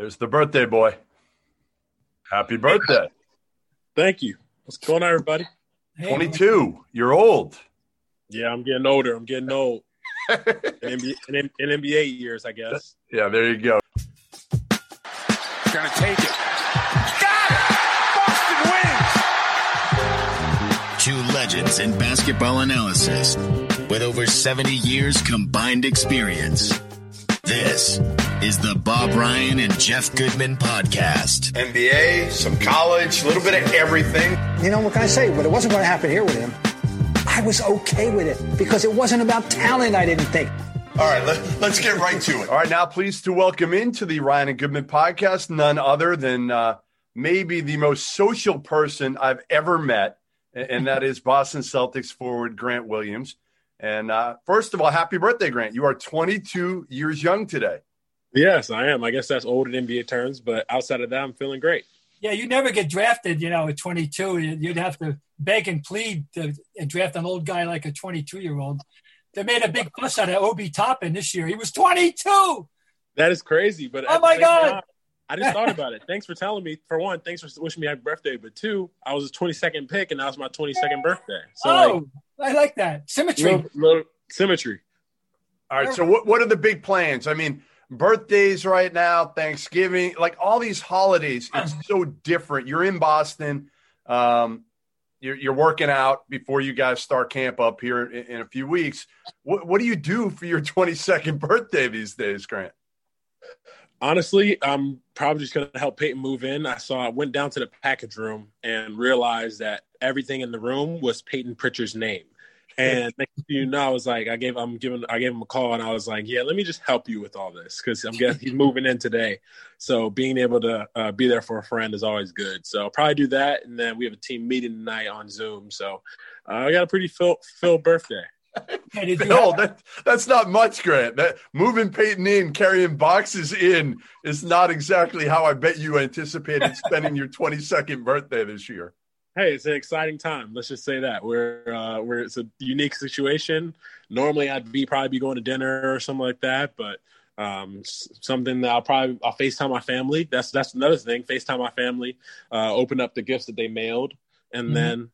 There's the birthday boy. Happy birthday. Thank you. What's going on, everybody? Hey, 22. You're old. Yeah, I'm getting older. I'm getting old. in, NBA, in, in NBA years, I guess. Yeah, there you go. Gonna take it. Got it! Boston wins! Two legends in basketball analysis with over 70 years combined experience. This is the Bob Ryan and Jeff Goodman podcast. NBA, some college, a little bit of everything. You know, what can I say? But it wasn't going to happen here with him. I was okay with it because it wasn't about talent, I didn't think. All right, let, us get right to it. All right, now pleased to welcome into the Ryan and Goodman podcast none other than uh, maybe the most social person I've ever met, and that is Boston Celtics forward Grant Williams. And uh, first of all, happy birthday, Grant. You are 22 years young today. Yes, I am. I guess that's old in NBA terms, but outside of that, I'm feeling great. Yeah, you never get drafted, you know, at 22. You'd have to beg and plead to draft an old guy like a 22 year old. They made a big fuss out of Obi Toppin this year. He was 22. That is crazy. But oh my god, time, I just thought about it. Thanks for telling me. For one, thanks for wishing me happy birthday. But two, I was a 22nd pick, and that was my 22nd birthday. So oh, like, I like that symmetry. Little, little symmetry. All right. So what what are the big plans? I mean, birthdays right now, Thanksgiving, like all these holidays. It's so different. You're in Boston. Um, you're, you're working out before you guys start camp up here in, in a few weeks. What, what do you do for your 22nd birthday these days, Grant? Honestly, I'm probably just going to help Payton move in. I saw, I went down to the package room and realized that everything in the room was Payton Pritchard's name. And next you know, I was like, I gave, I'm giving, I gave him a call, and I was like, yeah, let me just help you with all this because I'm guessing he's moving in today. So being able to uh, be there for a friend is always good. So I'll probably do that, and then we have a team meeting tonight on Zoom. So uh, I got a pretty full, full birthday. no, that, that's not much, Grant. That moving Payton in, carrying boxes in is not exactly how I bet you anticipated spending your 22nd birthday this year hey, it's an exciting time. Let's just say that we're uh, we're it's a unique situation. Normally, I'd be probably be going to dinner or something like that, but um, something that I'll probably I'll Facetime my family. That's that's another thing. Facetime my family. Uh, open up the gifts that they mailed, and mm-hmm. then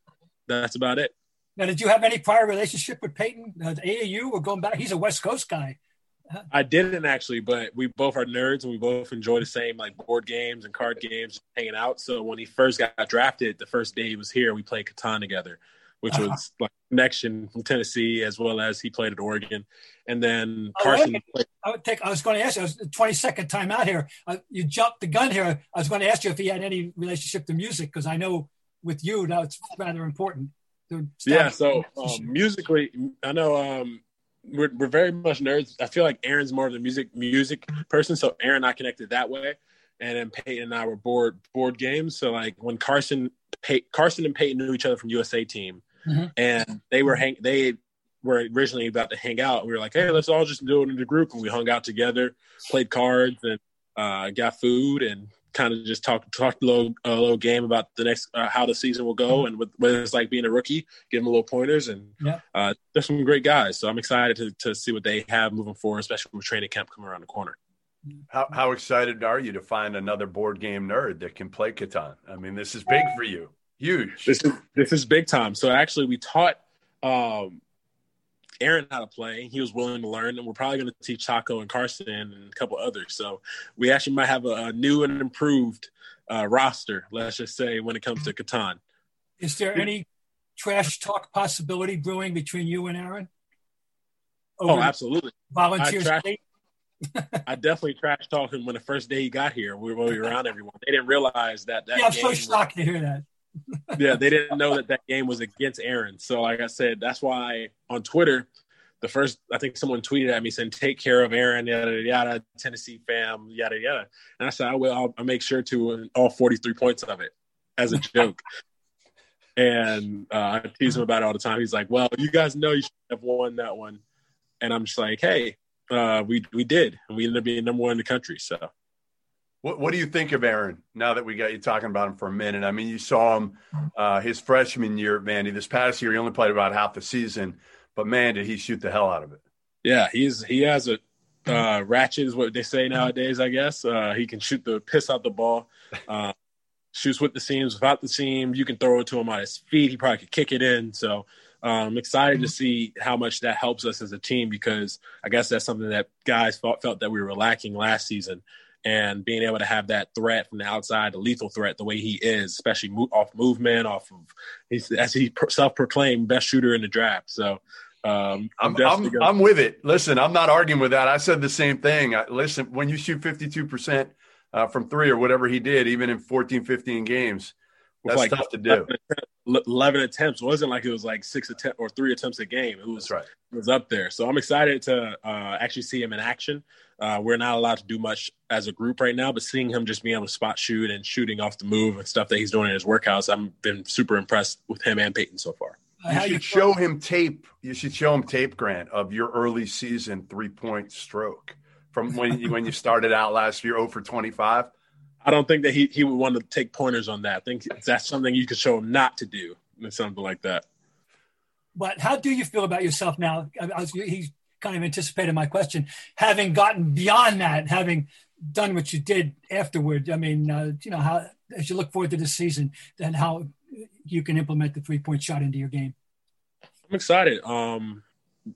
that's about it. Now, did you have any prior relationship with Payton, uh, AAU, or going back? He's a West Coast guy. I didn't actually, but we both are nerds and we both enjoy the same like board games and card games, hanging out. So when he first got drafted, the first day he was here, we played Catan together, which uh-huh. was like connection from Tennessee as well as he played at Oregon. And then oh, Carsen. Played- I would take. I was going to ask you. I was twenty second time out here. Uh, you jumped the gun here. I was going to ask you if he had any relationship to music because I know with you now it's rather important. Yeah. So um, musically, I know. Um, we're, we're very much nerds. I feel like Aaron's more of the music music person, so Aaron and I connected that way. And then Payton and I were board board games. So like when Carsen Pey- Carsen and Payton knew each other from USA team, mm-hmm. and they were hang they were originally about to hang out. We were like, hey, let's all just do it in a group, and we hung out together, played cards, and uh, got food, and kind of just talk talk a little, a little game about the next uh, how the season will go and what, what it's like being a rookie. Give them a little pointers and yeah. uh, there's some great guys. So I'm excited to to see what they have moving forward, especially with training camp coming around the corner. How how excited are you to find another board game nerd that can play Catan? I mean, this is big for you, huge. This is this is big time. So actually, we taught um, Aaron how to play. He was willing to learn, and we're probably going to teach Tacko and Carsen and a couple others. So we actually might have a, a new and improved uh, roster, let's just say, when it comes to Catan. Is there any trash talk possibility brewing between you and Aaron? Over oh, absolutely. Volunteers. I, trash, I definitely trash talked him when the first day he got here. We were around everyone. They didn't realize that. that yeah, I'm so shocked was, to hear that yeah, they didn't know that that game was against Aaron. So, like I said, that's why on Twitter, the first I think someone tweeted at me saying, "Take care of Aaron, yada yada, Tennessee fam, yada yada." And I said, "I will. I'll, I'll make sure to all forty three points of it as a joke." and uh, I tease him about it all the time. He's like, "Well, you guys know you should have won that one," and I'm just like, "Hey, uh, we we did, and we ended up being number one in the country." So what, what do you think of Aaron now that we got you talking about him for a minute? I mean, you saw him uh, his freshman year, Vandy. This past year, he only played about half the season, but man, did he shoot the hell out of it. Yeah, he's he has a uh, ratchet is what they say nowadays. I guess uh, he can shoot the piss out the ball. Uh, shoots with the seams, without the seams. You can throw it to him on his feet. He probably could kick it in. So I'm um, excited to see how much that helps us as a team because I guess that's something that guys felt, felt that we were lacking last season. And being able to have that threat from the outside, the lethal threat, the way he is, especially move, off movement, off of he's as he self-proclaimed best shooter in the draft. So um, I'm, I'm, I'm, I'm, with it. Listen, I'm not arguing with that. I said the same thing. I, listen, when you shoot 52 percent uh, from three or whatever he did, even in 14, 15 games, that's like tough to do. 11 attempts. It wasn't like it was like six attempts or three attempts a game. It was, right. it was up there. So I'm excited to uh, actually see him in action. Uh, we're not allowed to do much as a group right now, but seeing him just being able to spot shoot and shooting off the move and stuff that he's doing in his workouts, I've been super impressed with him and Payton so far. You should show him tape. You should show him tape, Grant, of your early season three point stroke from when you, when you started out last year, 0 for 25. I don't think that he, he would want to take pointers on that. I think that's something you could show him not to do, something like that. But how do you feel about yourself now? I was, he kind of anticipated my question. Having gotten beyond that, having done what you did afterward, I mean, uh, you know, how as you look forward to this season, then how you can implement the three point shot into your game. I'm excited. Um,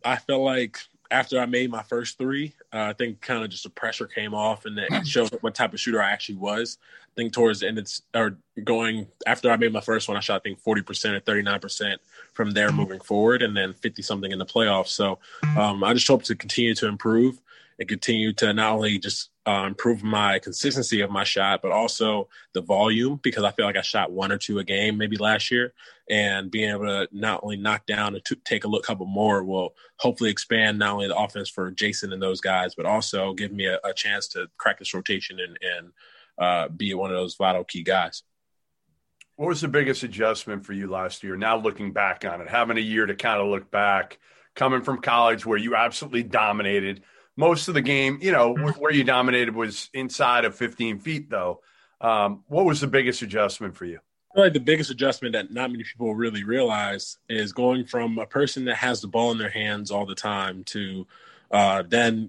I feel like after I made my first three, uh, I think kind of just the pressure came off and it showed what type of shooter I actually was. I think towards the end, it's or going after I made my first one, I shot I think 40% or 39% from there moving forward, and then 50 something in the playoffs. So um, I just hope to continue to improve and continue to not only just uh, improve my consistency of my shot, but also the volume because I feel like I shot one or two a game maybe last year, and being able to not only knock down and to take a look couple more will hopefully expand not only the offense for Jayson and those guys, but also give me a, a chance to crack this rotation and, and uh, be one of those vital key guys. What was the biggest adjustment for you last year? Now looking back on it, having a year to kind of look back, coming from college where you absolutely dominated most of the game, you know, where you dominated was inside of 15 feet, though. Um, what was the biggest adjustment for you? I feel like the biggest adjustment that not many people really realize is going from a person that has the ball in their hands all the time to uh, then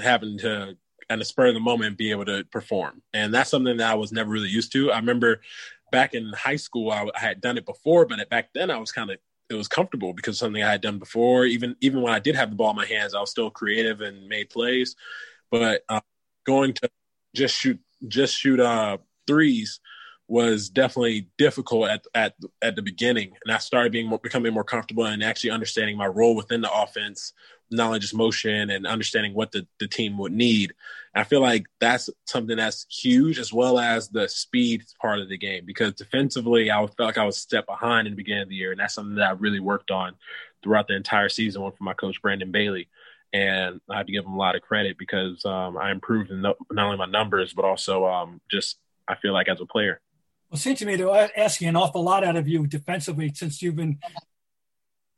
having to, at the spur of the moment, be able to perform. And that's something that I was never really used to. I remember back in high school, I, I had done it before, but back then I was kind of it was comfortable because something I had done before. Even even when I did have the ball in my hands, I was still creative and made plays. But uh, going to just shoot just shoot uh, threes was definitely difficult at at at the beginning, and I started being more, becoming more comfortable and actually understanding my role within the offense, just motion and understanding what the, the team would need. I feel like that's something that's huge, as well as the speed part of the game. Because defensively, I felt like I was step behind in the beginning of the year, and that's something that I really worked on throughout the entire season. One from my coach Brandon Bailey, and I have to give him a lot of credit because um, I improved in not only my numbers but also um, just I feel like as a player. Well, seems to me to asking an awful lot out of you defensively since you've been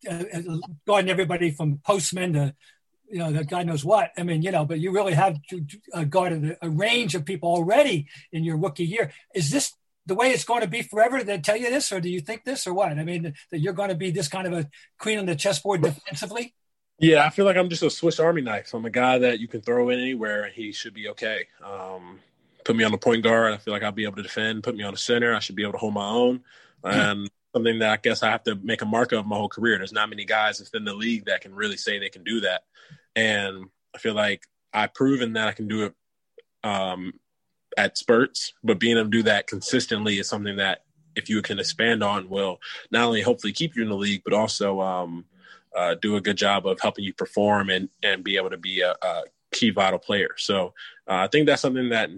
uh, uh guarding everybody from postmen to you know, that God knows what. I mean, you know, but you really have uh, guarded a, range of people already in your rookie year. Is this the way it's going to be forever? They tell you this, or do you think this, or what? I mean, that you're going to be this kind of a queen on the chessboard defensively. Yeah, I feel like I'm just a Swiss Army knife. I'm a guy that you can throw in anywhere, and he should be okay. Um, put me on the point guard, I feel like I'll be able to defend. Put me on the center, I should be able to hold my own. And something that I guess I have to make a mark of my whole career. There's not many guys within the league that can really say they can do that. And I feel like I've proven that I can do it um, at spurts, but being able to do that consistently is something that if you can expand on will not only hopefully keep you in the league, but also um, uh, do a good job of helping you perform and, and be able to be a, a key vital player. So uh, I think that's something that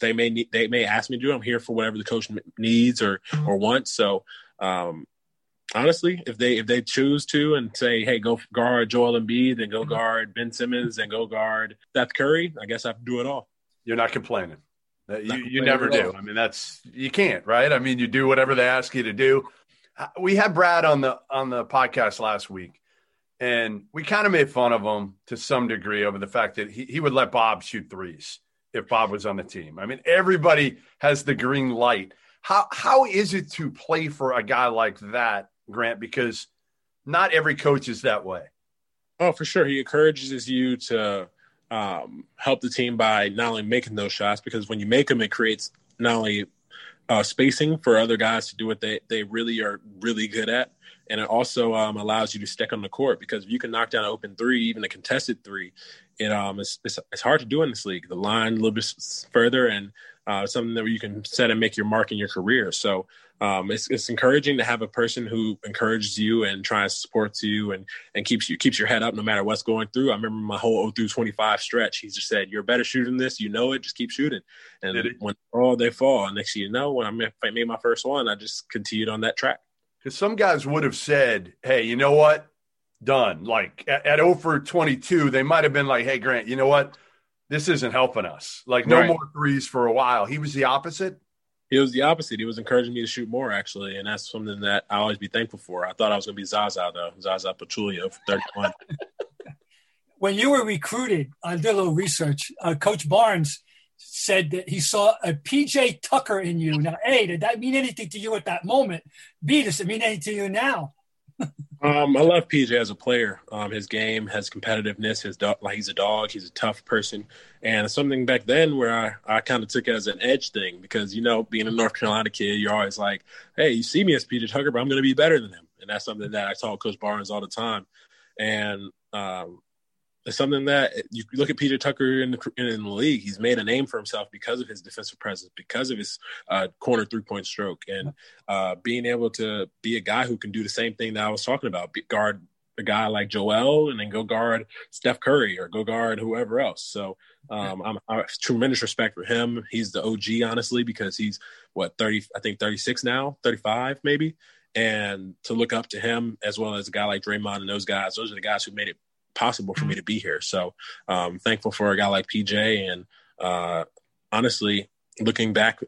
they may need, they may ask me to do. I'm here for whatever the coach needs or or wants. So um, honestly, if they if they choose to and say, hey, go guard Joel Embiid, then go mm-hmm. guard Ben Simmons, and go guard Seth Curry, I guess I have to do it all. You're not complaining. Uh, you, you never do. I mean, that's you can't, right? I mean, you do whatever they ask you to do. Uh, we had Brad on the on the podcast last week, and we kind of made fun of him to some degree over the fact that he, he would let Bob shoot threes if Bob was on the team. I mean, everybody has the green light. How how is it to play for a guy like that, Grant? Because not every coach is that way. Oh, for sure. He encourages you to um, help the team by not only making those shots because when you make them, it creates not only uh, spacing for other guys to do what they, they really are really good at. And it also um, allows you to stick on the court because if you can knock down an open three, even a contested three, it um it's, it's, it's hard to do in this league. The line a little bit further and uh, something that you can set and make your mark in your career. So um, it's, it's encouraging to have a person who encourages you and tries to support you and, and keeps you keeps your head up no matter what's going through. I remember my whole 0 through 25 stretch. He just said, "You're better shooting this. You know it. Just keep shooting." And when all they fall, and next thing you know, when I made my first one, I just continued on that track. Because some guys would have said, "Hey, you know what? Done." Like at, at 0 for 22, they might have been like, "Hey, Grant, you know what? This isn't helping us. Like no right. more threes for a while." He was the opposite he was the opposite. He was encouraging me to shoot more, actually, and that's something that I always be thankful for. I thought I was going to be Zaza though, Zaza Pachulia for 31. when you were recruited, I did a little research. Uh, Coach Barnes said that he saw a PJ Tucker in you. Now, A, did that mean anything to you at that moment? B, does it mean anything to you now? Um, I love PJ as a player. Um, his game has competitiveness. His dog, like he's a dog. He's a tough person, and something back then where I, I kind of took it as an edge thing because you know, being a North Carolina kid, you're always like, hey, you see me as PJ Tucker, but I'm going to be better than him, and that's something that I taught Coach Barnes all the time, and um, it's something that you look at Peter Tucker in the, in the league. He's made a name for himself because of his defensive presence, because of his uh, corner three point stroke, and uh, being able to be a guy who can do the same thing that I was talking about, guard a guy like Joel, and then go guard Steph Curry or go guard whoever else. So um, I'm, I have tremendous respect for him. He's the OG, honestly, because he's what thirty, I think thirty six now, thirty five maybe. And to look up to him as well as a guy like Draymond and those guys, those are the guys who made it possible for me to be here. So um, thankful for a guy like PJ. And uh, honestly, looking back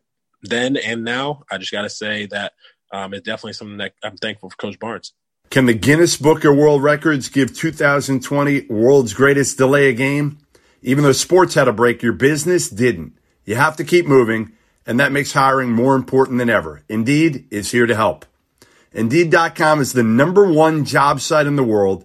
then and now, I just got to say that um, it's definitely something that I'm thankful for Coach Barnes. Can the Guinness Book of World Records give 2020 world's greatest delay a game? Even though sports had a break, your business didn't. You have to keep moving, and that makes hiring more important than ever. Indeed is here to help. Indeed.com is the number one job site in the world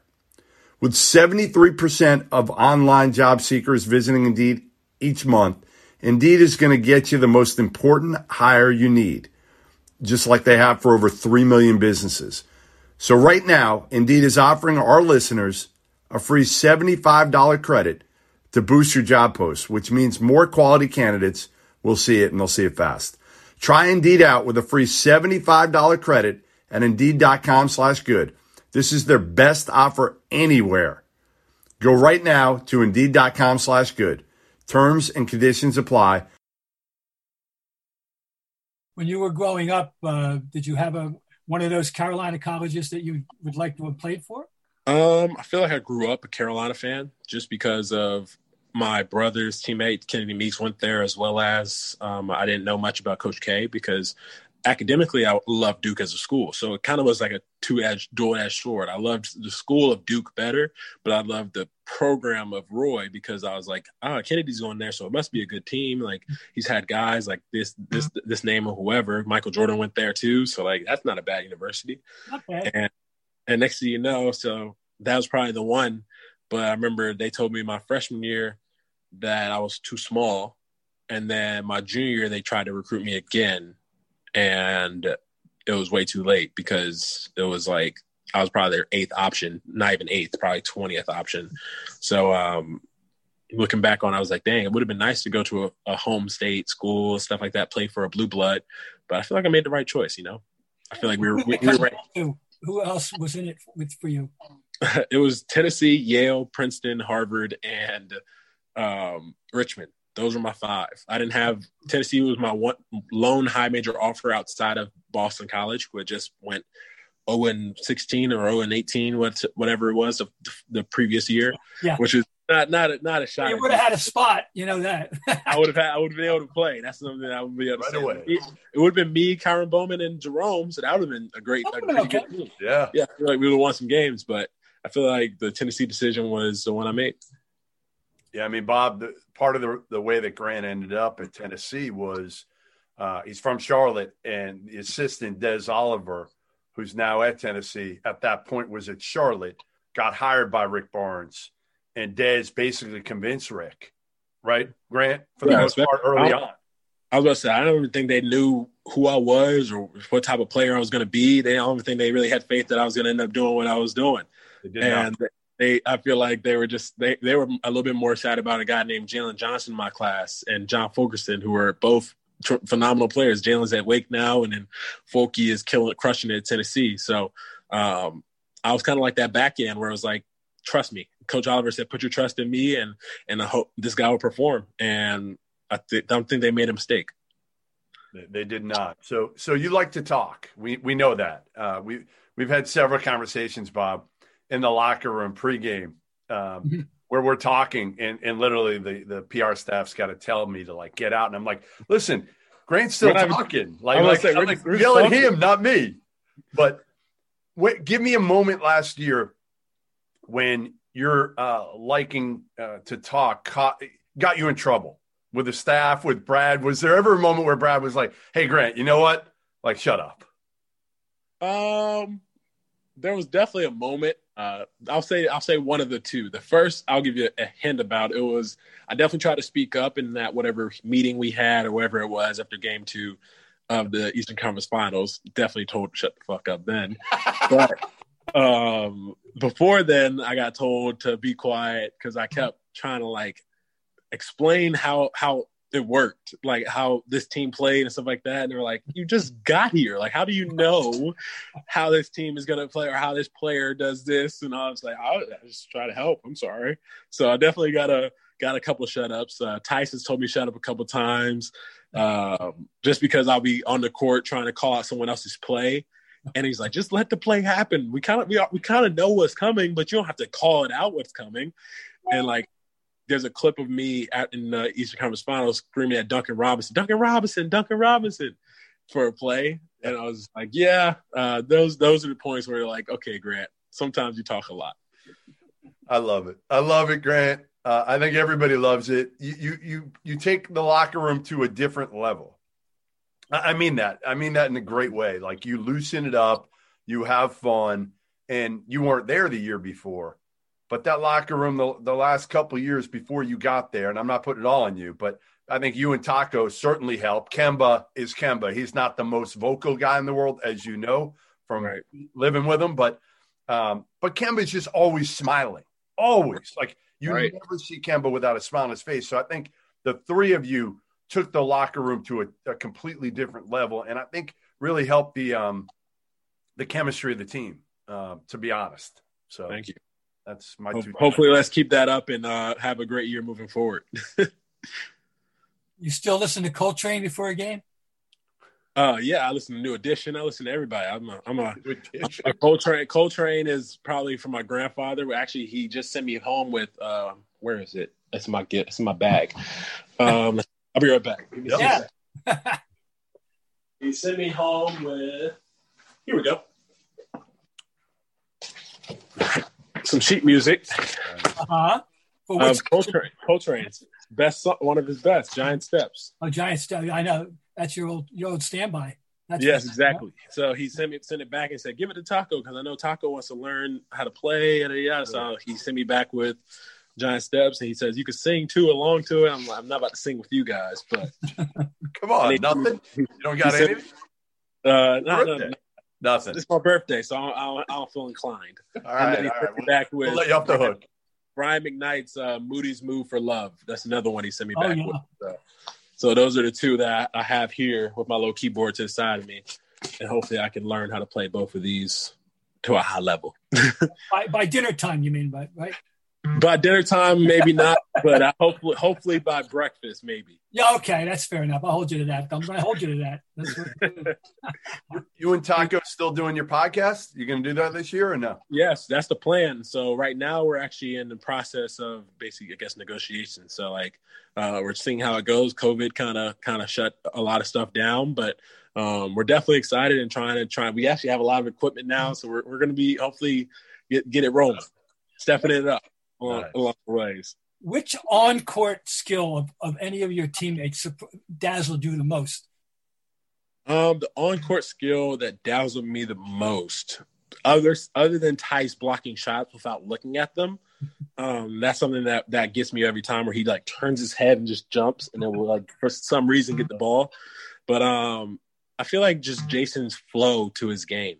With 73% of online job seekers visiting Indeed each month, Indeed is going to get you the most important hire you need, just like they have for over 3 million businesses. So right now, Indeed is offering our listeners a free $75 credit to boost your job post, which means more quality candidates will see it and they'll see it fast. Try Indeed out with a free $75 credit at Indeed.com slash good. This is their best offer anywhere. Go right now to Indeed.com slash good. Terms and conditions apply. When you were growing up, uh, did you have a one of those Carolina colleges that you would like to have played for? Um, I feel like I grew up a Carolina fan just because of my brother's teammate Kennedy Meeks went there, as well as um, I didn't know much about Coach K because academically, I loved Duke as a school. So it kind of was like a two edged, dual edged sword. I loved the school of Duke better, but I loved the program of Roy because I was like, oh, Kennedy's going there, so it must be a good team. Like he's had guys like this, this, mm-hmm. this name of whoever. Michael Jordan went there too, so like that's not a bad university. Okay. And and next thing you know, so that was probably the one. But I remember they told me my freshman year that I was too small, and then my junior year they tried to recruit me again and it was way too late because it was like I was probably their eighth option, not even eighth, probably twentieth option. So um, looking back on, I was like, dang, it would have been nice to go to a, a, home state school, stuff like that, play for a blue blood. But I feel like I made the right choice. You know, I feel like we were, we, we were right. Who else was in it with for you? it was Tennessee, Yale, Princeton, Harvard, and um, Richmond. Those were my five. I didn't have Tennessee was my one lone high major offer outside of Boston College, who had just went 0 and 16 or 0 and 18, whatever it was of the previous year, yeah. which is not not a, not a shot. You would have had a spot, you know that. I would have had. I would have been able to play. That's something I would be able to Right say. away. It, it would have been me, Kyron Bowman, and Jerome. So that would have been a great. A been pretty okay. good team. Yeah. Yeah, I feel like we would have won some games, but I feel like the Tennessee decision was the one I made. Yeah, I mean, Bob, the, part of the the way that Grant ended up at Tennessee was uh, he's from Charlotte, and the assistant Des Oliver, who's now at Tennessee, at that point was at Charlotte, got hired by Rick Barnes, and Des basically convinced Rick, right, Grant, for the Yeah, most part early I- on. I was about to say I don't even think they knew who I was or what type of player I was going to be. They don't even think they really had faith that I was going to end up doing what I was doing. They did not. They I feel like they were just they, they were a little bit more excited about a guy named Jalen Johnson in my class and John Fulkerson, who were both tr- phenomenal players. Jalen's at Wake now, and then Folky is killing, crushing it at Tennessee. So um, I was kind of like that back end where I was like, trust me. Coach Oliver said, put your trust in me, and and I hope this guy will perform. And I th- don't think they made a mistake. They, they did not. So, so you like to talk. We we know that. Uh, we we've had several conversations, Bob, in the locker room pregame, um, Mhm. where we're talking, and and literally the the PR staff's got to tell me to like get out, and I'm like, listen, Grant's still We're not even- talking. Like, I'm like, say, I'm like, we're yell at talking. him, not me. But wait, give me a moment last year when your uh, liking uh, to talk caught, got you in trouble with the staff, with Brad. Was there ever a moment where Brad was like, "Hey, Grant, you know what? Like, shut up." Um, there was definitely a moment. Uh, I'll say I'll say one of the two. The first I'll give you a hint about it was I definitely tried to speak up in that whatever meeting we had or whatever it was after game two of the Eastern Conference Finals. Definitely told to shut the fuck up then. But um, before then, I got told to be quiet because I kept trying to like explain how how it worked, like how this team played and stuff like that. And they were like, "You just got here. Like, how do you know how this team is gonna play or how this player does this?" And I was like, "I, I just try to help. I'm sorry." So I definitely got a got a couple of shut ups. Uh, Tyson's told me shut up a couple times, um, just because I'll be on the court trying to call out someone else's play. And he's like, just let the play happen. We kind of we, we kind of know what's coming, but you don't have to call it out what's coming. And like, there's a clip of me at in the Eastern Conference Finals screaming at Duncan Robinson, Duncan Robinson, Duncan Robinson, for a play. And I was like, yeah, uh, those those are the points where you're like, okay, Grant, sometimes you talk a lot. I love it. I love it, Grant. Uh, I think everybody loves it. You, you you you take the locker room to a different level. I mean that. I mean that in a great way. Like you loosen it up, you have fun, and you weren't there the year before. But that locker room, the, the last couple of years before you got there, and I'm not putting it all on you, but I think you and Tacko certainly helped. Kemba is Kemba. He's not the most vocal guy in the world, as you know from Right. living with him, but um, but Kemba's just always smiling, always. Like you Right. never see Kemba without a smile on his face. So I think the three of you took the locker room to a, a completely different level, and I think really helped the um, the chemistry of the team. Uh, to be honest, so Thank you. That's my Ho- two. Hopefully, let's keep that up and uh, have a great year moving forward. You still listen to Coltrane before a game? Uh, yeah, I listen to New Edition. I listen to everybody. I'm a, I'm a, Edition. a Coltrane. Coltrane is probably from my grandfather. Actually, he just sent me home with. Uh, where is it? It's my get. It's my bag. Um, I'll be right back. Give Yeah. he sent me home with. Here we go. Some sheet music. Uh-huh. For Um, Coltrane. Coltrane's best, so- one of his best, Giant Steps. oh, Giant stuff. I know. That's your old your old standby. That's Yes, exactly. So he sent me sent it back and said, "Give it to Tacko because I know Tacko wants to learn how to play." And yeah, so he sent me back with Giant Steps, and he says you can sing too along to it. I'm, like, I'm not about to sing with you guys, but Come on, nothing. You don't got he anything. uh, no, no, no, Nothing. it's my birthday, so I don't, I don't, I don't feel inclined. All and then he all sent We'll, back we'll with let you off the hook. Brian McKnight's uh, "Moody's Mood for Love." That's another one he sent me Oh, back yeah. with. So, so those are the two that I have here with my little keyboard to the side of me, and hopefully I can learn how to play both of these to a high level. By, by dinner time, you mean, by, right? By dinner time, maybe not, but uh, hopefully, hopefully by breakfast, maybe. Yeah, okay, that's fair enough. I'll hold you to that. I'm going to hold you to that. That's you and Tacko still doing your podcast? You going to do that this year or no? Yes, that's the plan. So right now we're actually in the process of basically, I guess, negotiations. So like, uh, we're seeing how it goes. COVID kind of kind of shut a lot of stuff down, but um, we're definitely excited and trying to try. We actually have a lot of equipment now, so we're we're going to be hopefully get get it rolling, stepping it up along, Nice. along the ways. which on-court skill of, of any of your teammates dazzled you the most? Um, the on-court skill that dazzled me the most, other other than Theis blocking shots without looking at them, um, that's something that that gets me every time where he like turns his head and just jumps and then will like for some reason get the ball. But um, I feel like just Jayson's flow to his game,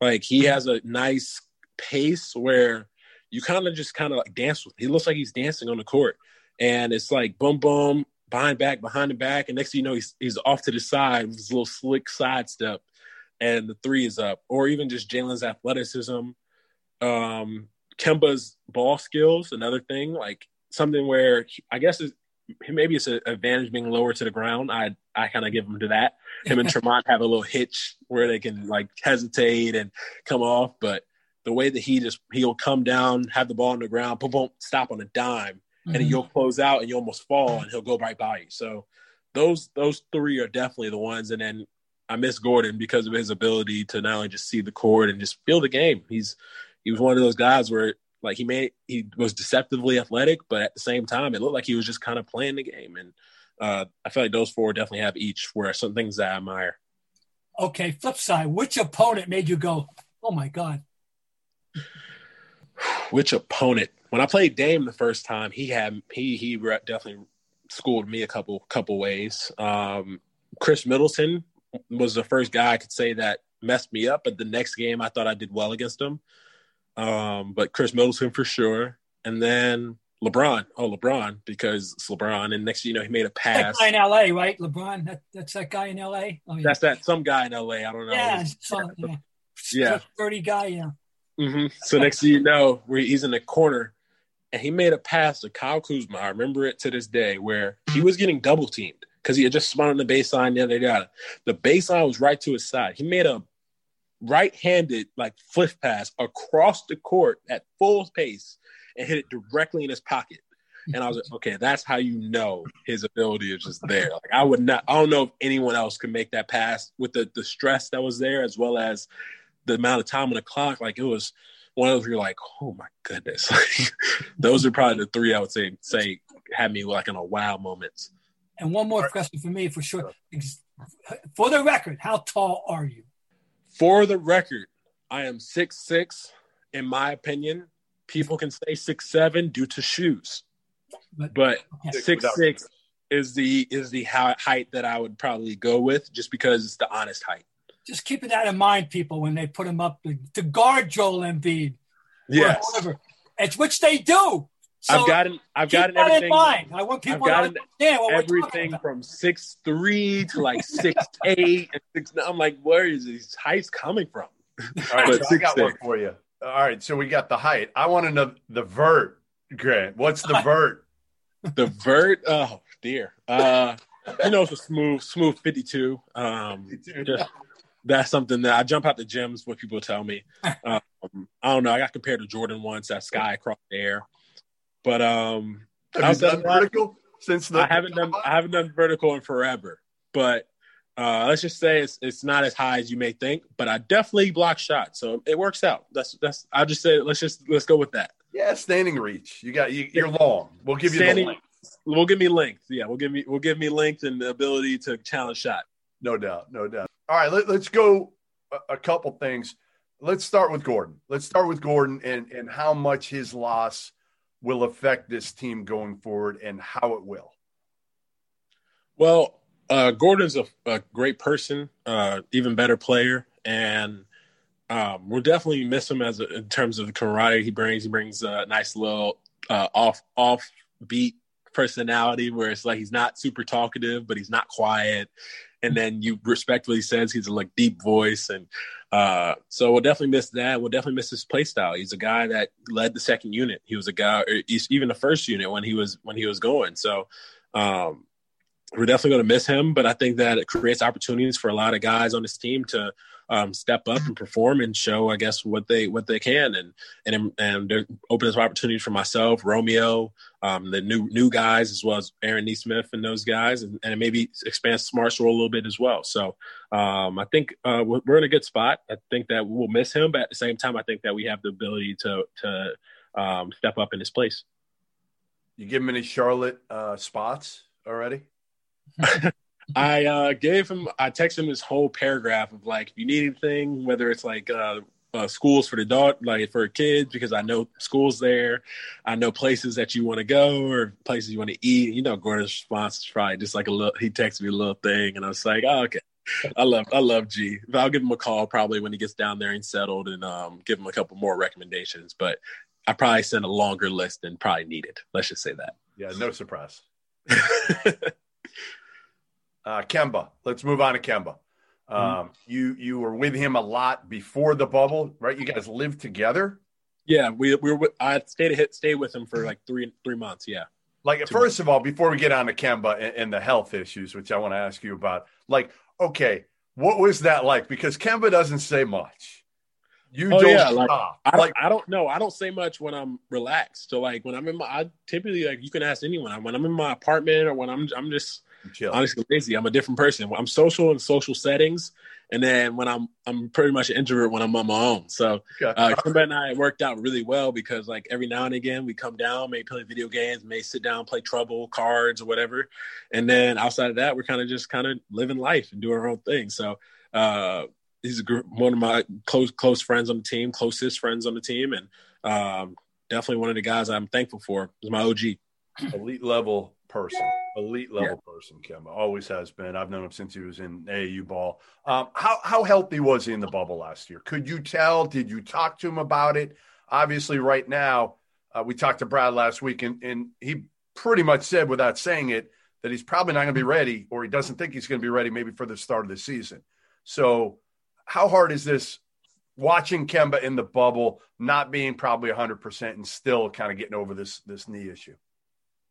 like he has a nice pace where you kind of just kind of like dance with. He looks like he's dancing on the court, and it's like boom, boom, behind back, behind the back, and next thing you know, he's he's off to the side with his little slick sidestep, and the three is up. Or even just Jalen's athleticism, um, Kemba's ball skills, another thing like something where he- I guess it's, maybe it's an advantage being lower to the ground. I I kind of give him to that. Him and Tremont have a little hitch where they can like hesitate and come off, but the way that he just he'll come down, have the ball on the ground, boom, boom, stop on a dime, and then you'll close out and you almost fall, and he'll go right by you. So those those three are definitely the ones. And then I miss Gordon because of his ability to not only just see the court and just feel the game. He's he was one of those guys where like he made he was deceptively athletic, but at the same time it looked like he was just kind of playing the game. And uh, I feel like those four definitely have each where some things that I admire. Okay, flip side, which opponent made you go, oh my God? Which opponent? When I played Dame the first time, he had he he definitely schooled me a couple couple ways. Um, Khris Middleton was the first guy I could say that messed me up, but the next game I thought I did well against him. Um, but Khris Middleton for sure, and then LeBron. Oh, LeBron because it's LeBron, and next you know he made a That pass. guy in LA, right? LeBron, that, that's that guy in LA? Oh, yeah. That's that some guy in LA. I don't know. yeah, so, yeah. Yeah. Dirty guy, yeah. Hmm So next thing you know, where he's in the corner, and he made a pass to Kyle Kuzma. I remember it to this day, where he was getting double teamed because he had just spun on the baseline. Yeah, they got it. The baseline was right to his side. He made a right-handed like flip pass across the court at full pace and hit it directly in his pocket. And I was like, okay, that's how you know his ability is just there. Like I would not, I don't know if anyone else could make that pass with the the stress that was there, as well as the amount of time on the clock. Like it was one of those you're like, oh my goodness. those are probably the three I would say say had me like in a wow moments. And one more question for me, for sure. For the record, how tall are you? For the record, I am six six. In my opinion, people can say six seven due to shoes, But- but Okay. six six is the is the height that I would probably go with, just because it's the honest height. Just keeping that in mind, people, when they put him up to, to guard Joel Embiid. or Yes, whatever. It's which they do. So I've gotten I've keep gotten that in everything. mind. I want people to gotten understand what we're everything from six three to like six eight and six. Nine. I'm like, where is these heights coming from? All right, But so I got six, one six. for you. All right, so we got the height. I want to know the vert, Grant. What's the vert? The vert, oh dear. Uh, you know, it's a smooth, smooth 52. Um, just- that's something that I jump out the gyms. What people tell me. Um, I don't know. I got compared to Jordan once. That sky across the air, but um, Have you outside done vertical since the? I haven't done I haven't done vertical in forever, but uh, let's just say it's it's not as high as you may think. But I definitely block shots, so it works out. That's that's. I'll just say let's just let's go with that. Yeah, standing reach. You got you, you're long. We'll give you Standing- the length. We'll give me length. Yeah, we'll give me we'll give me length and the ability to challenge shot. No doubt, no doubt. All right, let, let's go a, a couple things. Let's start with Gordon. Let's start with Gordon and and how much his loss will affect this team going forward and how it will. Well, uh, Gordon's a, a great person, uh, even better player, and um, we'll definitely miss him as a, in terms of the camaraderie he brings. He brings a nice little uh, off off beat personality where it's like he's not super talkative, but he's not quiet, and then you respectfully says he's a like deep voice, and uh, so we'll definitely miss that. We'll definitely miss his play style. He's a guy that led the second unit. He was a guy, even the first unit when he was when he was going. So. Um, we're definitely going to miss him, but I think that it creates opportunities for a lot of guys on this team to um, step up and perform and show, I guess, what they what they can, and and and they're opening opportunities for myself, Romeo, um, the new new guys as well as Aaron Nesmith and those guys, and, and maybe expand Smart's role a little bit as well. So um, I think uh, we're in a good spot. I think that we'll miss him, but at the same time, I think that we have the ability to to um, step up in his place. You give him any Charlotte uh, spots already? I uh, gave him, I texted him this whole paragraph of like, if you need anything, whether it's like uh, uh, schools for the dog, like for kids, because I know schools there. I know places that you want to go or places you want to eat. You know, Gordon's response is probably just like a little, he texted me a little thing and I was like, oh, okay. I love I love G. I'll give him a call probably when he gets down there and settled and um, give him a couple more recommendations. But I probably sent a longer list than probably needed. Let's just say that. Yeah, no surprise. Uh, Kemba, let's move on to Kemba. Um, mm-hmm. You you were with him a lot before the bubble, right? You guys lived together. Yeah, we we were. I stayed hit, stayed with him for like three three months. Yeah. Like first months. of all, before we get on to Kemba and, and the health issues, which I want to ask you about, like, okay, what was that like? Because Kemba doesn't say much. You oh, don't yeah, like, I, like, I don't know. I don't say much when I'm relaxed. So like when I'm in my, I typically like you can ask anyone. When I'm in my apartment or when I'm I'm just Chill. honestly lazy. I'm a different person. I'm social in social settings, and then when I'm I'm pretty much an introvert when I'm on my own. So uh, Kemba and I worked out really well because like every now and again we come down, may play video games, may sit down, play trouble cards or whatever, and then outside of that we're kind of just kind of living life and doing our own thing. So. uh he's group, one of my close close friends on the team, closest friends on the team, and um, definitely one of the guys I'm thankful for. Is my OG, elite level person, elite level yeah. person. Kemba always has been. I've known him since he was in AAU ball. Um, how how healthy was he in the bubble last year? Could you tell? Did you talk to him about it? Obviously, right now, uh, we talked to Brad last week, and, and he pretty much said, without saying it, that he's probably not going to be ready, or he doesn't think he's going to be ready, maybe for the start of the season. So how hard is this watching Kemba in the bubble, not being probably 100% and still kind of getting over this this knee issue?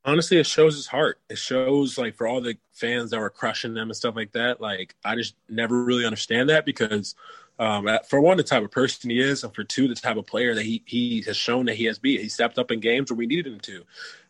Honestly, it shows his heart. It shows like for all the fans that were crushing them and stuff like that. Like I just never really understand that because um, for one, the type of person he is, and for two, the type of player that he he has shown that he has been. He stepped up in games where we needed him to.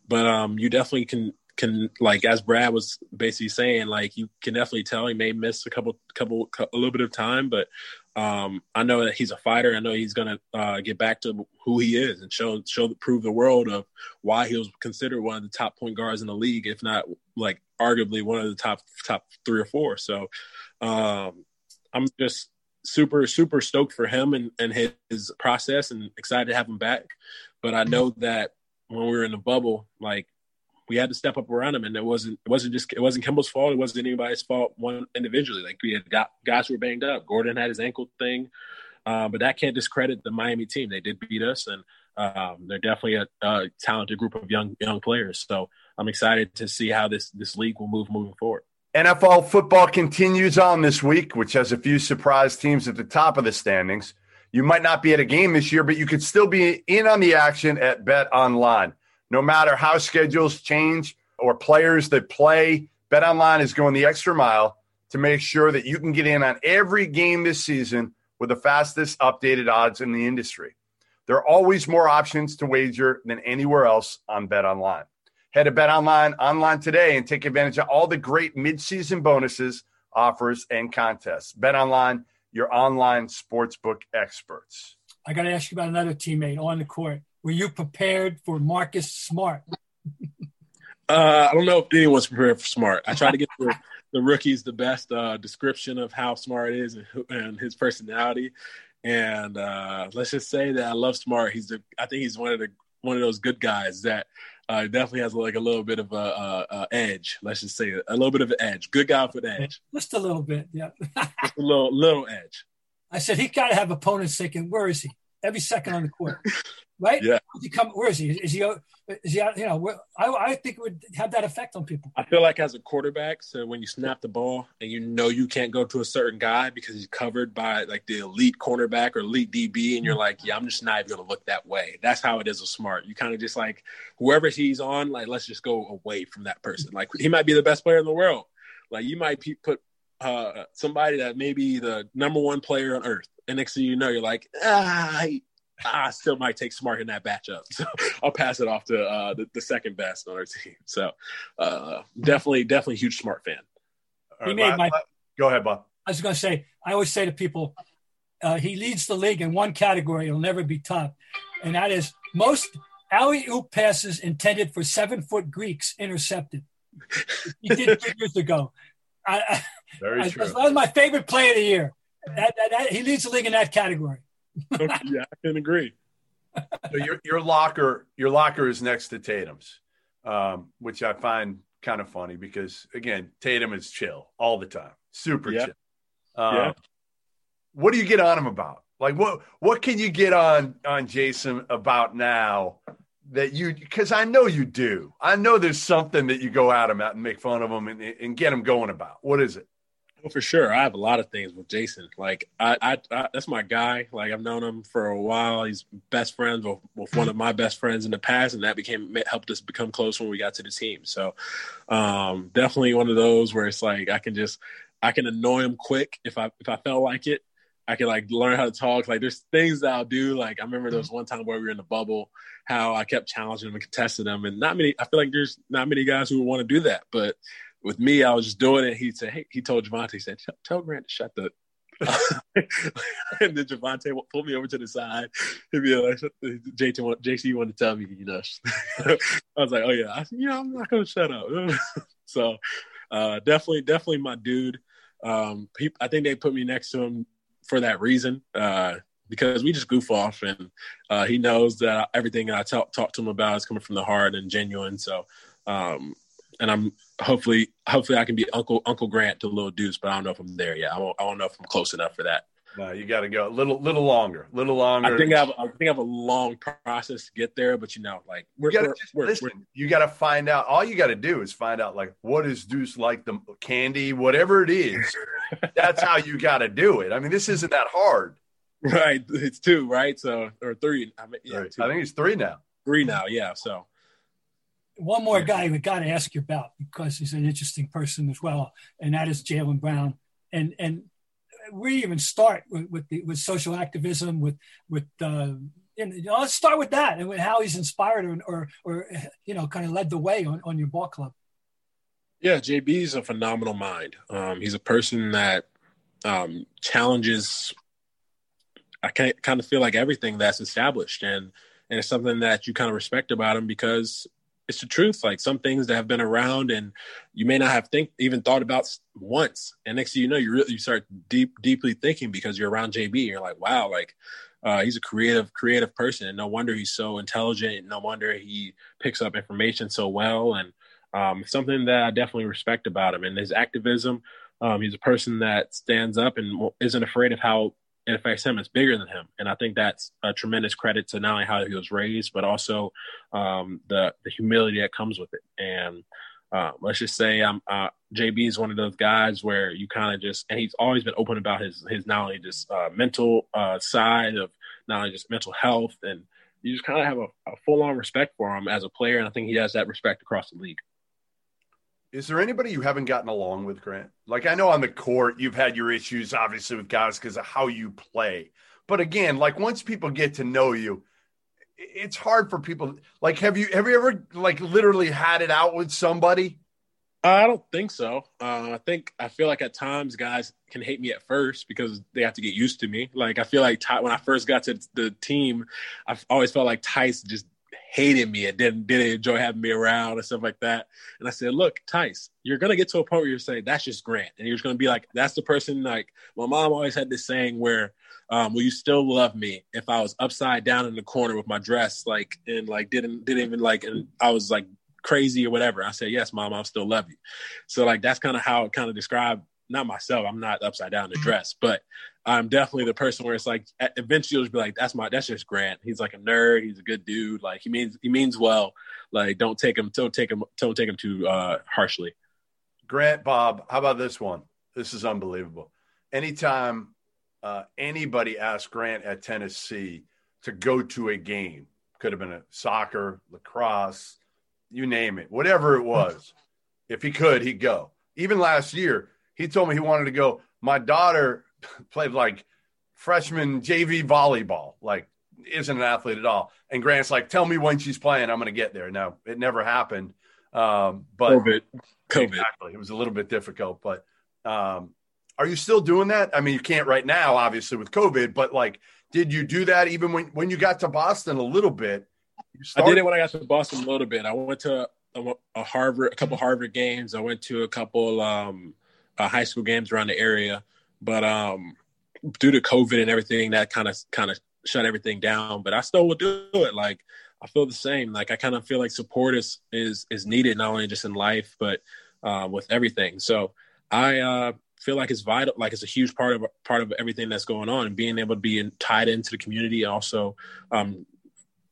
But um, you definitely can can like as Brad was basically saying, like you can definitely tell he may miss a couple, couple, a little bit of time, but um, I know that he's a fighter. I know he's gonna uh, get back to who he is and show, show, prove the world of why he was considered one of the top point guards in the league, if not like arguably one of the top top three or four. So um, I'm just super super stoked for him and, and his, his process and excited to have him back. But I know that when we were in the bubble, like we had to step up around him, and it wasn't it wasn't just it wasn't Kemba's fault. It wasn't anybody's fault. One individually, like we had got guys who were banged up. Gordon had his ankle thing, uh, but that can't discredit the Miami team. They did beat us, and um, they're definitely a, a, talented group of young young players. So I'm excited to see how this this league will move moving forward. NFL football continues on this week, which has a few surprise teams at the top of the standings. You might not be at a game this year, but you could still be in on the action at BetOnline no matter how schedules change or players that play, BetOnline is going the extra mile to make sure that you can get in on every game this season with the fastest updated odds in the industry. There are always more options to wager than anywhere else on BetOnline. Head to BetOnline online online today and take advantage of all the great midseason bonuses, offers, and contests. BetOnline, your online sportsbook experts. I got to ask you about another teammate on the court. Were you prepared for Marcus Smart? uh, I don't know if anyone's prepared for Smart. I try to get the, the rookies the best uh, description of how smart is and, and his personality. And uh, let's just say that I love Smart. He's the I think he's one of the one of those good guys that uh, definitely has like a little bit of a, a, a, edge. Let's just say a little bit of an edge. Good guy with edge. Just a little bit, yeah. just a little little edge. I said he got to have opponents thinking, where is he? Every second on the court, right? Yeah. He come? Where is he? Is he? Is he? You know, I I think it would have that effect on people. I feel like as a quarterback, so when you snap the ball and you know you can't go to a certain guy because he's covered by like the elite cornerback or elite DB, and you're like, yeah, I'm just not even gonna look that way. That's how it is with smart. You kind of just like whoever he's on, like let's just go away from that person. Like he might be the best player in the world. Like you might put uh, somebody that may be the number one player on earth, and next thing you know, you're like, ah, he- I still might take Smart in that matchup. So I'll pass it off to uh, the, the second best on our team. So uh, definitely, definitely huge Smart fan. All He right, made la- my- la- Go ahead, Bob. I was going to say, I always say to people, uh, he leads the league in one category. He'll never be top, and that is most alley oop passes intended for seven foot Greeks intercepted. He did two years ago. I, I, Very I, true. that was my favorite play of the year. That, that, that, he leads the league in that category. yeah, I can agree. So your your locker your locker is next to Tatum's, um, which I find kind of funny because again Tatum is chill all the time, super Yeah. chill. Um, Yeah. What do you get on him about? Like what what can you get on on Jayson about now that you because I know you do. I know there's something that you go at him at and make fun of him and, and get him going about. What is it? For sure, I have a lot of things with Jayson. Like, I, I, I that's my guy. Like, I've known him for a while. He's best friends with, with one of my best friends in the past, and that became helped us become close when we got to the team. So, um, definitely one of those where it's like I can just I can annoy him quick if I if I felt like it. I can like learn how to talk. Like, there's things that I'll do. Like, I remember there was one time where we were in the bubble, how I kept challenging him and contesting him, and not many. I feel like there's not many guys who would want to do that, but with me, I was just doing it. He said, "Hey," he told Javonte, he said, "Tell Grant to shut the." and then Javonte pulled me over to the side. He'd be like, "JT, want- JC wanted to tell me, you know." I was like, "Oh yeah," I said, "You know, I'm not gonna shut up." so, uh, definitely, definitely my dude. Um, he, I think they put me next to him for that reason. Uh, because we just goof off, and uh, he knows that everything I talk talk to him about is coming from the heart and genuine. So, um, and I'm hopefully hopefully I can be Uncle Uncle Grant to Little Deuce, but I don't know if I'm there yet. I don't, I don't know if I'm close enough for that. No, you got to go a little little longer, little longer. I think I have I think I have a long process to get there, but you know, like we're you gotta we're, just we're, listen. you got to find out. All you got to do is find out, like, what is Deuce like the candy, whatever it is. That's how you got to do it. I mean, this isn't that hard. right. It's two, right? So or three. I mean, yeah, Right. I think it's three now. three now. Yeah. So One more guy we got to ask you about because he's an interesting person as well, and that is Jaylen Brown. And and we even start with with, the, with social activism, with with uh, and, you know, let's start with that and with how he's inspired or or, or you know kind of led the way on, on your ball club. Yeah, JB is a phenomenal mind. Um, he's a person that um, challenges. I kind of feel like everything that's established, and and it's something that you kind of respect about him because it's the truth. Like some things that have been around, and you may not have think even thought about once, and next thing you know, you really you start deep deeply thinking because you're around JB. You're like, wow, like uh, he's a creative creative person, and no wonder he's so intelligent. No wonder he picks up information so well, and um, something that I definitely respect about him and his activism. Um, he's a person that stands up and isn't afraid of how it affects him. It's bigger than him, and I think that's a tremendous credit to not only how he was raised, but also um, the the humility that comes with it. And uh, let's just say I'm uh, JB is one of those guys where you kind of just and he's always been open about his his not only just uh, mental uh, side of not only just mental health and you just kind of have a, a full on respect for him as a player, and I think he has that respect across the league. Is there anybody you haven't gotten along with, Grant? Like I know on the court you've had your issues, obviously, with guys because of how you play. But again, like once people get to know you, it's hard for people. Like, have you have you ever like literally had it out with somebody? I don't think so. Uh, I think I feel like at times guys can hate me at first because they have to get used to me. Like I feel like Ty, when I first got to the team, I've always felt like Theis just hated me and didn't didn't enjoy having me around and stuff like that. And I said, "Look, Theis, you're gonna get to a point where you're saying that's just Grant, and you're gonna be like, that's the person." Like my mom always had this saying where, um, "Will you still love me if I was upside down in the corner with my dress like and like didn't didn't even like and I was like." crazy or whatever. I said, yes, mom, I'll still love you. So like, that's kind of how it kind of described not myself. I'm not upside down to dress, but I'm definitely the person where it's like eventually you'll just be like, that's my that's just Grant. He's like a nerd. He's a good dude. Like he means he means well. Like don't take him don't take him don't take him too uh, harshly. Grant Bob, how about this one? This is unbelievable. Anytime uh, anybody asked Grant at Tennessee to go to a game, could have been a soccer, lacrosse, you name it, whatever it was. if he could, he'd go. Even last year, he told me he wanted to go. My daughter played like freshman JV volleyball, like isn't an athlete at all. And Grant's like, tell me when she's playing, I'm going to get there. Now it never happened. Um, but COVID, COVID. Exactly. It was a little bit difficult, but um, are you still doing that? I mean, you can't right now, obviously with COVID, but like, did you do that even when, when you got to Boston a little bit? I did it when I got to Boston a little bit. I went to a, a Harvard, a couple Harvard games. I went to a couple um, uh, high school games around the area, but um, due to COVID and everything, that kind of kind of shut everything down. But I still would do it. Like I feel the same. Like I kind of feel like support is is is needed not only just in life but uh, with everything. So I uh, feel like it's vital. Like it's a huge part of part of everything that's going on, and being able to be in, tied into the community and also um,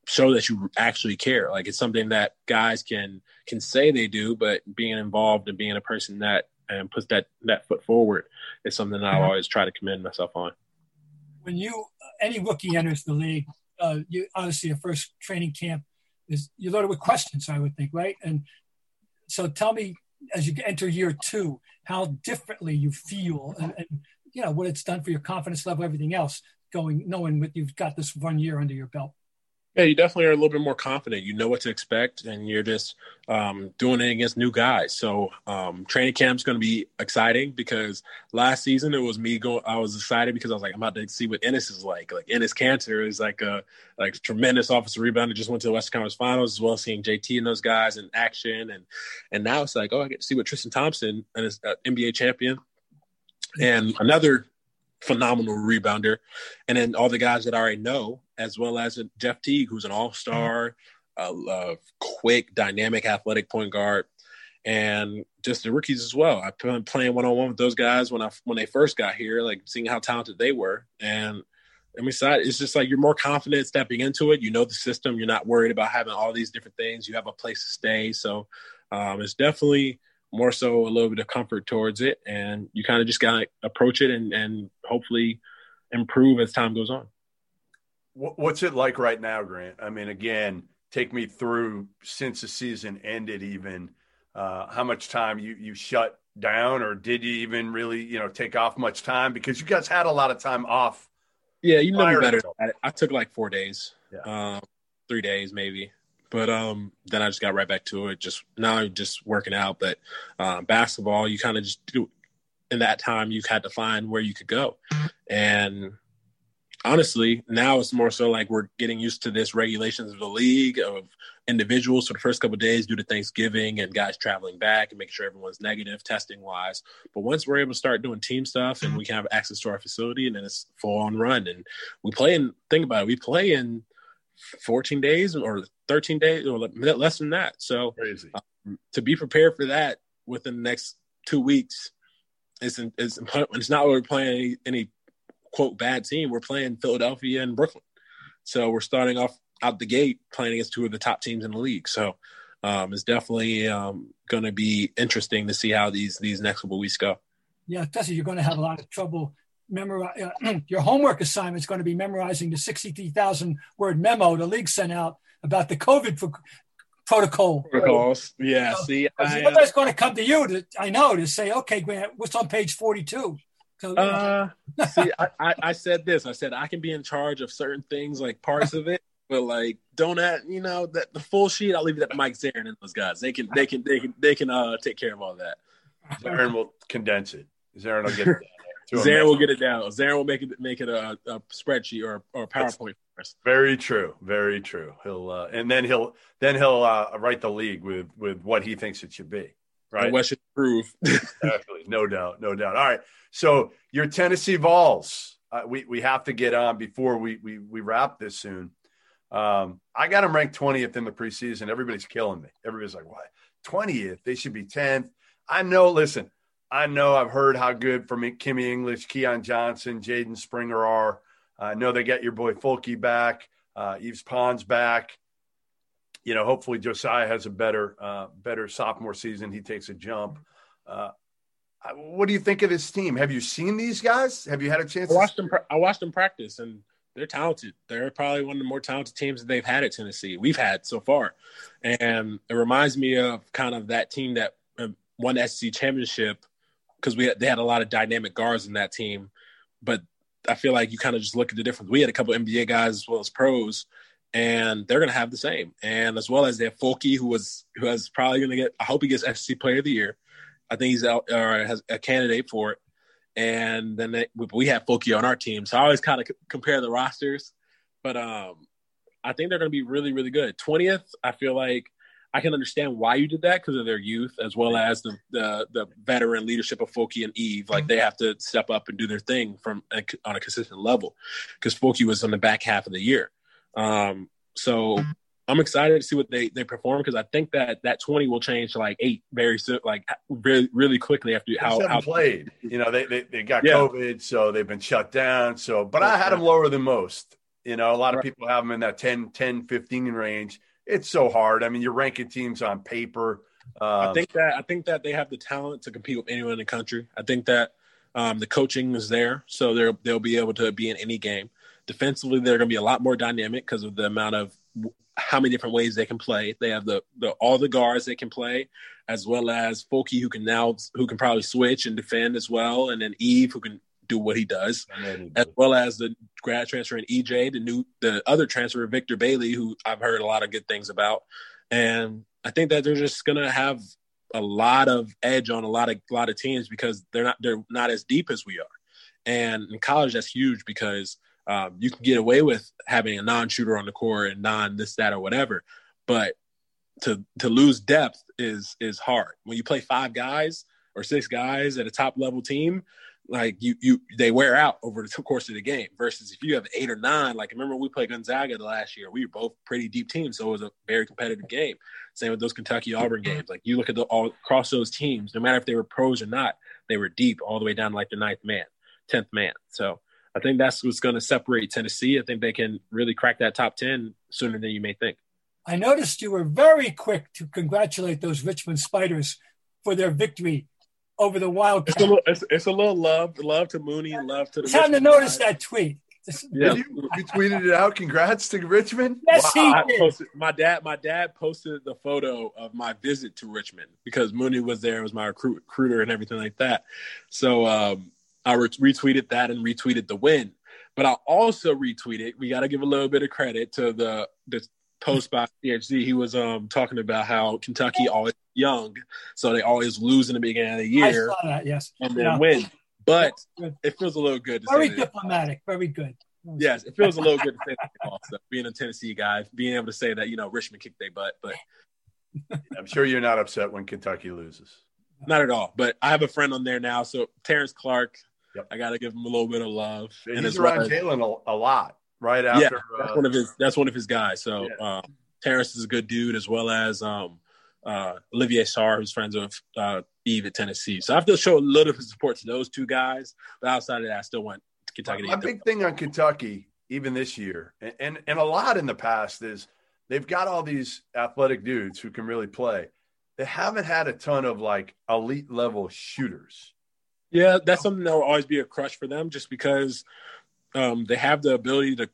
show that you actually care. Like it's something that guys can can say they do, but being involved and being a person that and puts that that foot forward is something that I mm-hmm. always try to commend myself on. When you any rookie enters the league, uh, you obviously your first training camp is you're loaded with questions. I would think, right? And so tell me as you enter year two, how differently you feel, and, and you know what it's done for your confidence level, everything else. Going knowing that you've got this one year under your belt. Yeah, you definitely are a little bit more confident. You know what to expect, and you're just um, doing it against new guys. So um, training camp's going to be exciting because last season it was me going. I was excited because I was like, I'm about to see what Enes is like. Like Enes Kanter is like a like tremendous offensive rebounder. Just went to the Western Conference Finals as well, as seeing JT and those guys in action, and and now it's like, oh, I get to see what Tristan Thompson and his uh, NBA champion and another phenomenal rebounder, and then all the guys that I already know, as well as Jeff Teague, who's an all star, a quick, dynamic, athletic point guard, and just the rookies as well. I've been playing one on one with those guys when I when they first got here, like seeing how talented they were, and I'm excited. It's just like you're more confident stepping into it. You know the system. You're not worried about having all these different things. You have a place to stay. So um, it's definitely more so a little bit of comfort towards it, and you kind of just got to approach it and, and hopefully improve as time goes on. What's it like right now, Grant? I mean, again, take me through since the season ended. Even uh, how much time you you shut down, or did you even really you know take off much time because you guys had a lot of time off? Yeah, you know better. I took like four days, yeah. um, three days maybe. But um, then I just got right back to it. Just now, just working out. But uh, basketball, you kind of just do. In that time, you had to find where you could go, and honestly, now it's more so like we're getting used to this regulations of the league of individuals for the first couple days due to Thanksgiving and guys traveling back and making sure everyone's negative testing wise. But once we're able to start doing team stuff and we can have access to our facility and then it's full on run and we play in think about it, we play in 14 days or 13 days or less than that. So um, to be prepared for that within the next two weeks is is it's not we're playing any, any quote bad team. We're playing Philadelphia and Brooklyn, so we're starting off out the gate playing against two of the top teams in the league. So um, it's definitely um, going to be interesting to see how these these next couple weeks go. Yeah, Tessie, you're going to have a lot of trouble memorize uh, your homework assignment is going to be memorizing the 63,000 word memo the league sent out about the COVID for, protocol. Protocols. Yeah. So, see, I, somebody's going to come to you to, I know, to say, okay, Grant, what's on page 42? So, uh, see, I, I, I, said this. I said I can be in charge of certain things, like parts of it, but like don't add, you know, that the full sheet. I'll leave it to Mike Zarren and those guys. They can, they can, they can, they can uh take care of all that. Zarren will condense it. Zarren will get it. Down Zarren will get it down. Zarren will make it make it a, a spreadsheet or or a PowerPoint for us. Very true. Very true. He'll uh, and then he'll then he'll uh, write the league with with what he thinks it should be. Right. what should prove. exactly. No doubt. No doubt. All right. So your Tennessee Vols. Uh, we we have to get on before we we we wrap this soon. Um, I got them ranked 20th in the preseason. Everybody's killing me. Everybody's like, "What? 20th? They should be 10th." I know. Listen, I know I've heard how good from Kimmy English, Keon Johnson, Jaden Springer are. I know they got your boy Fulke back, uh, Yves Pons back. You know, hopefully Josiah has a better, uh, better sophomore season. He takes a jump. Uh, what do you think of this team? Have you seen these guys? Have you had a chance? I watched them. I watched them practice, and they're talented. They're probably one of the more talented teams that they've had at Tennessee. We've had so far, and it reminds me of kind of that team that um, won the SEC championship because we had, they had a lot of dynamic guards in that team. But I feel like you kind of just look at the difference. We had a couple NBA guys as well as pros, and they're going to have the same. And as well as they have Fulke, who was who has probably going to get. I hope he gets SEC Player of the Year. I think he's out or has a candidate for it and then they, we have Fulke on our team. So I always kind of c- compare the rosters, but um, I think they're going to be really, really good. Twentieth, I feel like I can understand why you did that because of their youth, as well as the, the the veteran leadership of Fulke and Yves. Like they have to step up and do their thing from a, on a consistent level because Fulke was on the back half of the year. Um, so I'm excited to see what they they perform because I think that that 20 will change to like eight very soon, like really really quickly after how, how played. You know, they they, they got yeah. COVID, so they've been shut down. So, but I had them lower than most. You know, a lot of right. people have them in that 10, 10, 15 range. It's so hard. I mean, you're ranking teams on paper. Um, I think that I think that they have the talent to compete with anyone in the country. I think that um, the coaching is there, so they'll they'll be able to be in any game. Defensively, they're going to be a lot more dynamic because of the amount of how many different ways they can play. They have the, the all the guards they can play, as well as Fulke who can now who can probably switch and defend as well, and then Yves who can do what he does, as well as the grad transfer in EJ, the new the other transfer Victor Bailey, who I've heard a lot of good things about, and I think that they're just gonna have a lot of edge on a lot of a lot of teams because they're not they're not as deep as we are, and in college that's huge because um, you can get away with having a non-shooter on the court and non this that or whatever, but to to lose depth is is hard when you play five guys or six guys at a top level team. Like you, you, they wear out over the course of the game. Versus if you have eight or nine, like remember we played Gonzaga the last year, we were both pretty deep teams, so it was a very competitive game. Same with those Kentucky Auburn games. Like you look at the all across those teams, no matter if they were pros or not, they were deep all the way down to like the ninth man, tenth man. So I think that's what's going to separate Tennessee. I think they can really crack that top 10 sooner than you may think. I noticed you were very quick to congratulate those Richmond Spiders for their victory over the Wildcats. It's a little, it's, it's a little love, love to Mooney, and love to the. Time to notice that tweet. Yeah. You, you, tweeted it out. Congrats to Richmond. Yes, he did. Posted, my dad, my dad posted the photo of my visit to Richmond because Mooney was there, was my recruit, recruiter, and everything like that. So um, I retweeted that and retweeted the win. But I also retweeted. We got to give a little bit of credit to the the post by CHZ. He was um talking about how Kentucky always young, so they always lose in the beginning of the year. I saw that, yes, and then yeah. win. But it feels a little good. very diplomatic. That. Very good. Yes, it feels a little good to say that also. Being a Tennessee guy, being able to say that you know Richmond kicked their butt, but I'm sure you're not upset when Kentucky loses. Not at all. But I have a friend on there now. So Terrence Clark, Yep. I got to give him a little bit of love. Yeah, and he's around Jalen a, a, lot, right after. Yeah, that's uh, one of his. That's one of his guys. So yeah. um, Terrence is a good dude, as well as um, uh, Olivier Sarr, who's friends with uh, Yves at Tennessee. So I have to show a little bit of support to those two guys. But outside of that, I still want Kentucky. My, big thing on Kentucky, even this year, and, and and a lot in the past, is they've got all these athletic dudes who can really play. They haven't had a ton of like elite level shooters. Yeah, that's something that will always be a crush for them, just because um, they have the ability to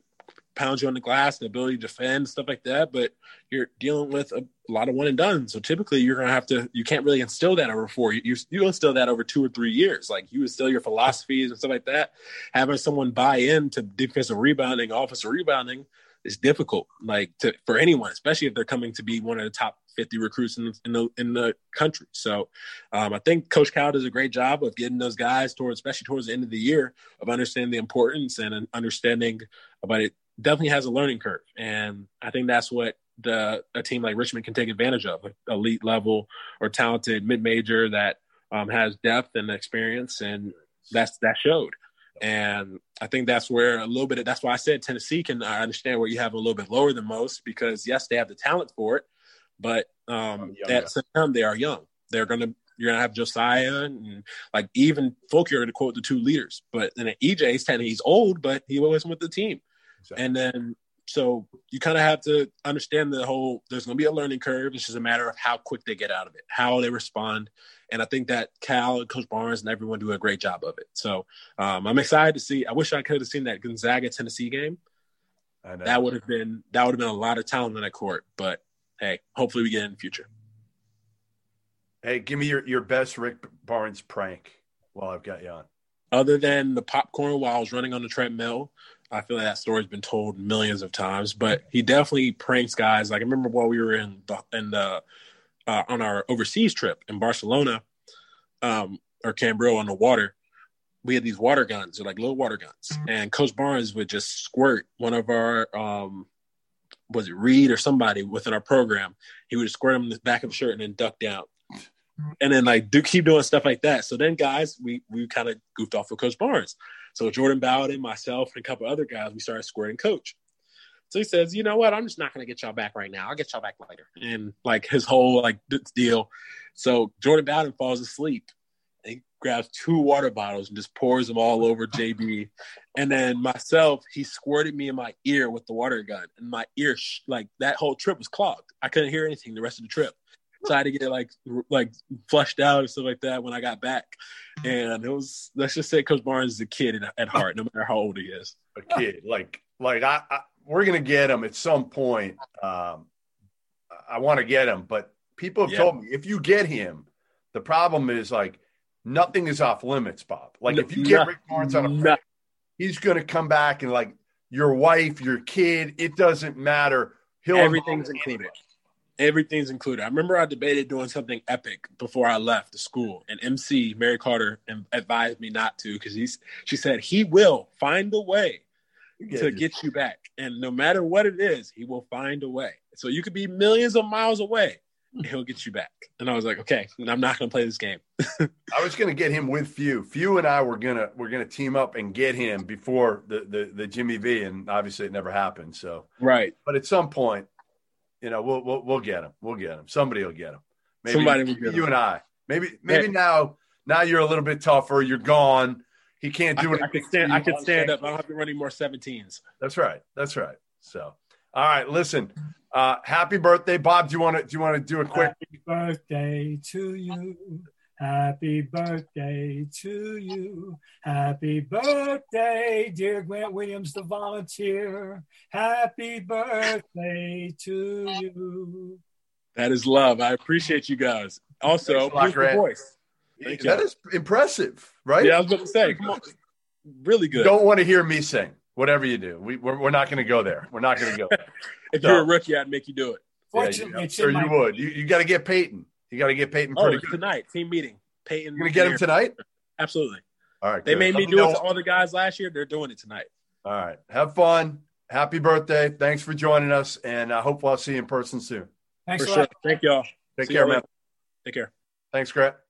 pound you on the glass, the ability to defend, stuff like that. But you're dealing with a, lot of one and done. So typically, you're to have to. You can't really instill that over four. You you instill that over two or three years. Like you instill your philosophies and stuff like that. Having someone buy into defensive rebounding, offensive rebounding is difficult. Like to for anyone, especially if they're coming to be one of the top 50 recruits in, in the in the country. So um, I think Coach Cal does a great job of getting those guys towards, especially towards the end of the year, of understanding the importance and understanding. But it definitely has a learning curve, and I think that's what the a team like Richmond can take advantage of, elite level or talented mid major that um, has depth and experience, and that's that showed. And I think that's where a little bit of that's why I said Tennessee can I understand where you have a little bit lower than most because yes, they have the talent for it, but um, at some time they are young. They're going to You're gonna have Josiah and like even Fulker to quote the two leaders. But then EJ's ten, he's old, but he wasn't with the team. Exactly. And then so you kind of have to understand the whole. There's going to be a learning curve. It's just a matter of how quick they get out of it, how they respond, and I think that Cal and Coach Barnes and everyone do a great job of it. So um, I'm excited to see. I wish I could have seen that Gonzaga Tennessee game. That would have been that would have been a lot of talent in that court. But hey, hopefully we get in the future. Hey, give me your, your best Rick Barnes prank while I've got you on. Other than the popcorn while I was running on the treadmill, I feel like that story's been told millions of times. But he definitely pranks guys. Like I remember while we were in the in the uh, on our overseas trip in Barcelona, um, or Cambridge on the water, we had these water guns, or like little water guns, and Coach Barnes would just squirt one of our, um, was it Reed or somebody within our program? He would squirt him in the back of the shirt and then duck down, and then like do keep doing stuff like that. So then, guys, we we kind of goofed off with Coach Barnes. So Jordan Bowden, myself, and a couple other guys, we started squirting Coach. So he says, you know what? I'm just not going to get y'all back right now. I'll get y'all back later. And like his whole like deal. So Jordan Bowden falls asleep. And grabs two water bottles and just pours them all over JB. And then myself, he squirted me in my ear with the water gun. And my ear, like that whole trip was clogged. I couldn't hear anything the rest of the trip. So I had to get like like flushed out and stuff like that when I got back. And it was let's just say Coach Barnes is a kid at heart, no matter how old he is. A kid, like like I, I we're gonna get him at some point. Um, I want to get him, but people have yeah. told me if you get him, the problem is like nothing is off limits, Bob. Like if you get Rick Barnes on a no. he's gonna come back and like your wife, your kid, it doesn't matter. He'll everything's included. Everything's included. I remember I debated doing something epic before I left the school, and MC Mary Carter advised me not to because he's. She said he will find a way to get you back. And no matter what it is, he will find a way. So you could be millions of miles away. He'll get you back. And I was like, okay, I'm not going to play this game. I was going to get him with Few. Few and I were going to we're going to team up and get him before the, the the Jimmy V, and obviously it never happened. So right, but at some point, you know, we'll we'll, we'll get him. We'll get him. Somebody will get him. Maybe Somebody will get you him. and I. Maybe maybe now now you're a little bit tougher. You're gone. He can't do I, it. I can stand. I can stand up. I don't have to run any more 17s. That's right. That's right. So, all right. Listen. Uh, happy birthday, Bob. Do you want to? Do you want to do a quick? Happy birthday to you. Happy birthday to you. Happy birthday, dear Grant Williams, the volunteer. Happy birthday to you. That is love. I appreciate you guys. Also, beautiful voice. Thank that you. is impressive, right? Yeah, I was about to say, come on, really good. Don't want to hear me sing. Whatever you do, we, we're, we're not going to go there. We're not going to go there. if so, you're a rookie, I'd make you do it. Fortunately, yeah, sure you would. You, you got to get Payton. You got to get Payton oh, good. tonight. Team meeting. Payton. You're going to get him tonight? Absolutely. All right. They good. made me do know. it to all the guys last year. They're doing it tonight. All right. Have fun. Happy birthday. Thanks for joining us. And I hope I'll see you in person soon. Thanks for sure. Thank y'all. Take see care, man. Take care. Thanks, Grant.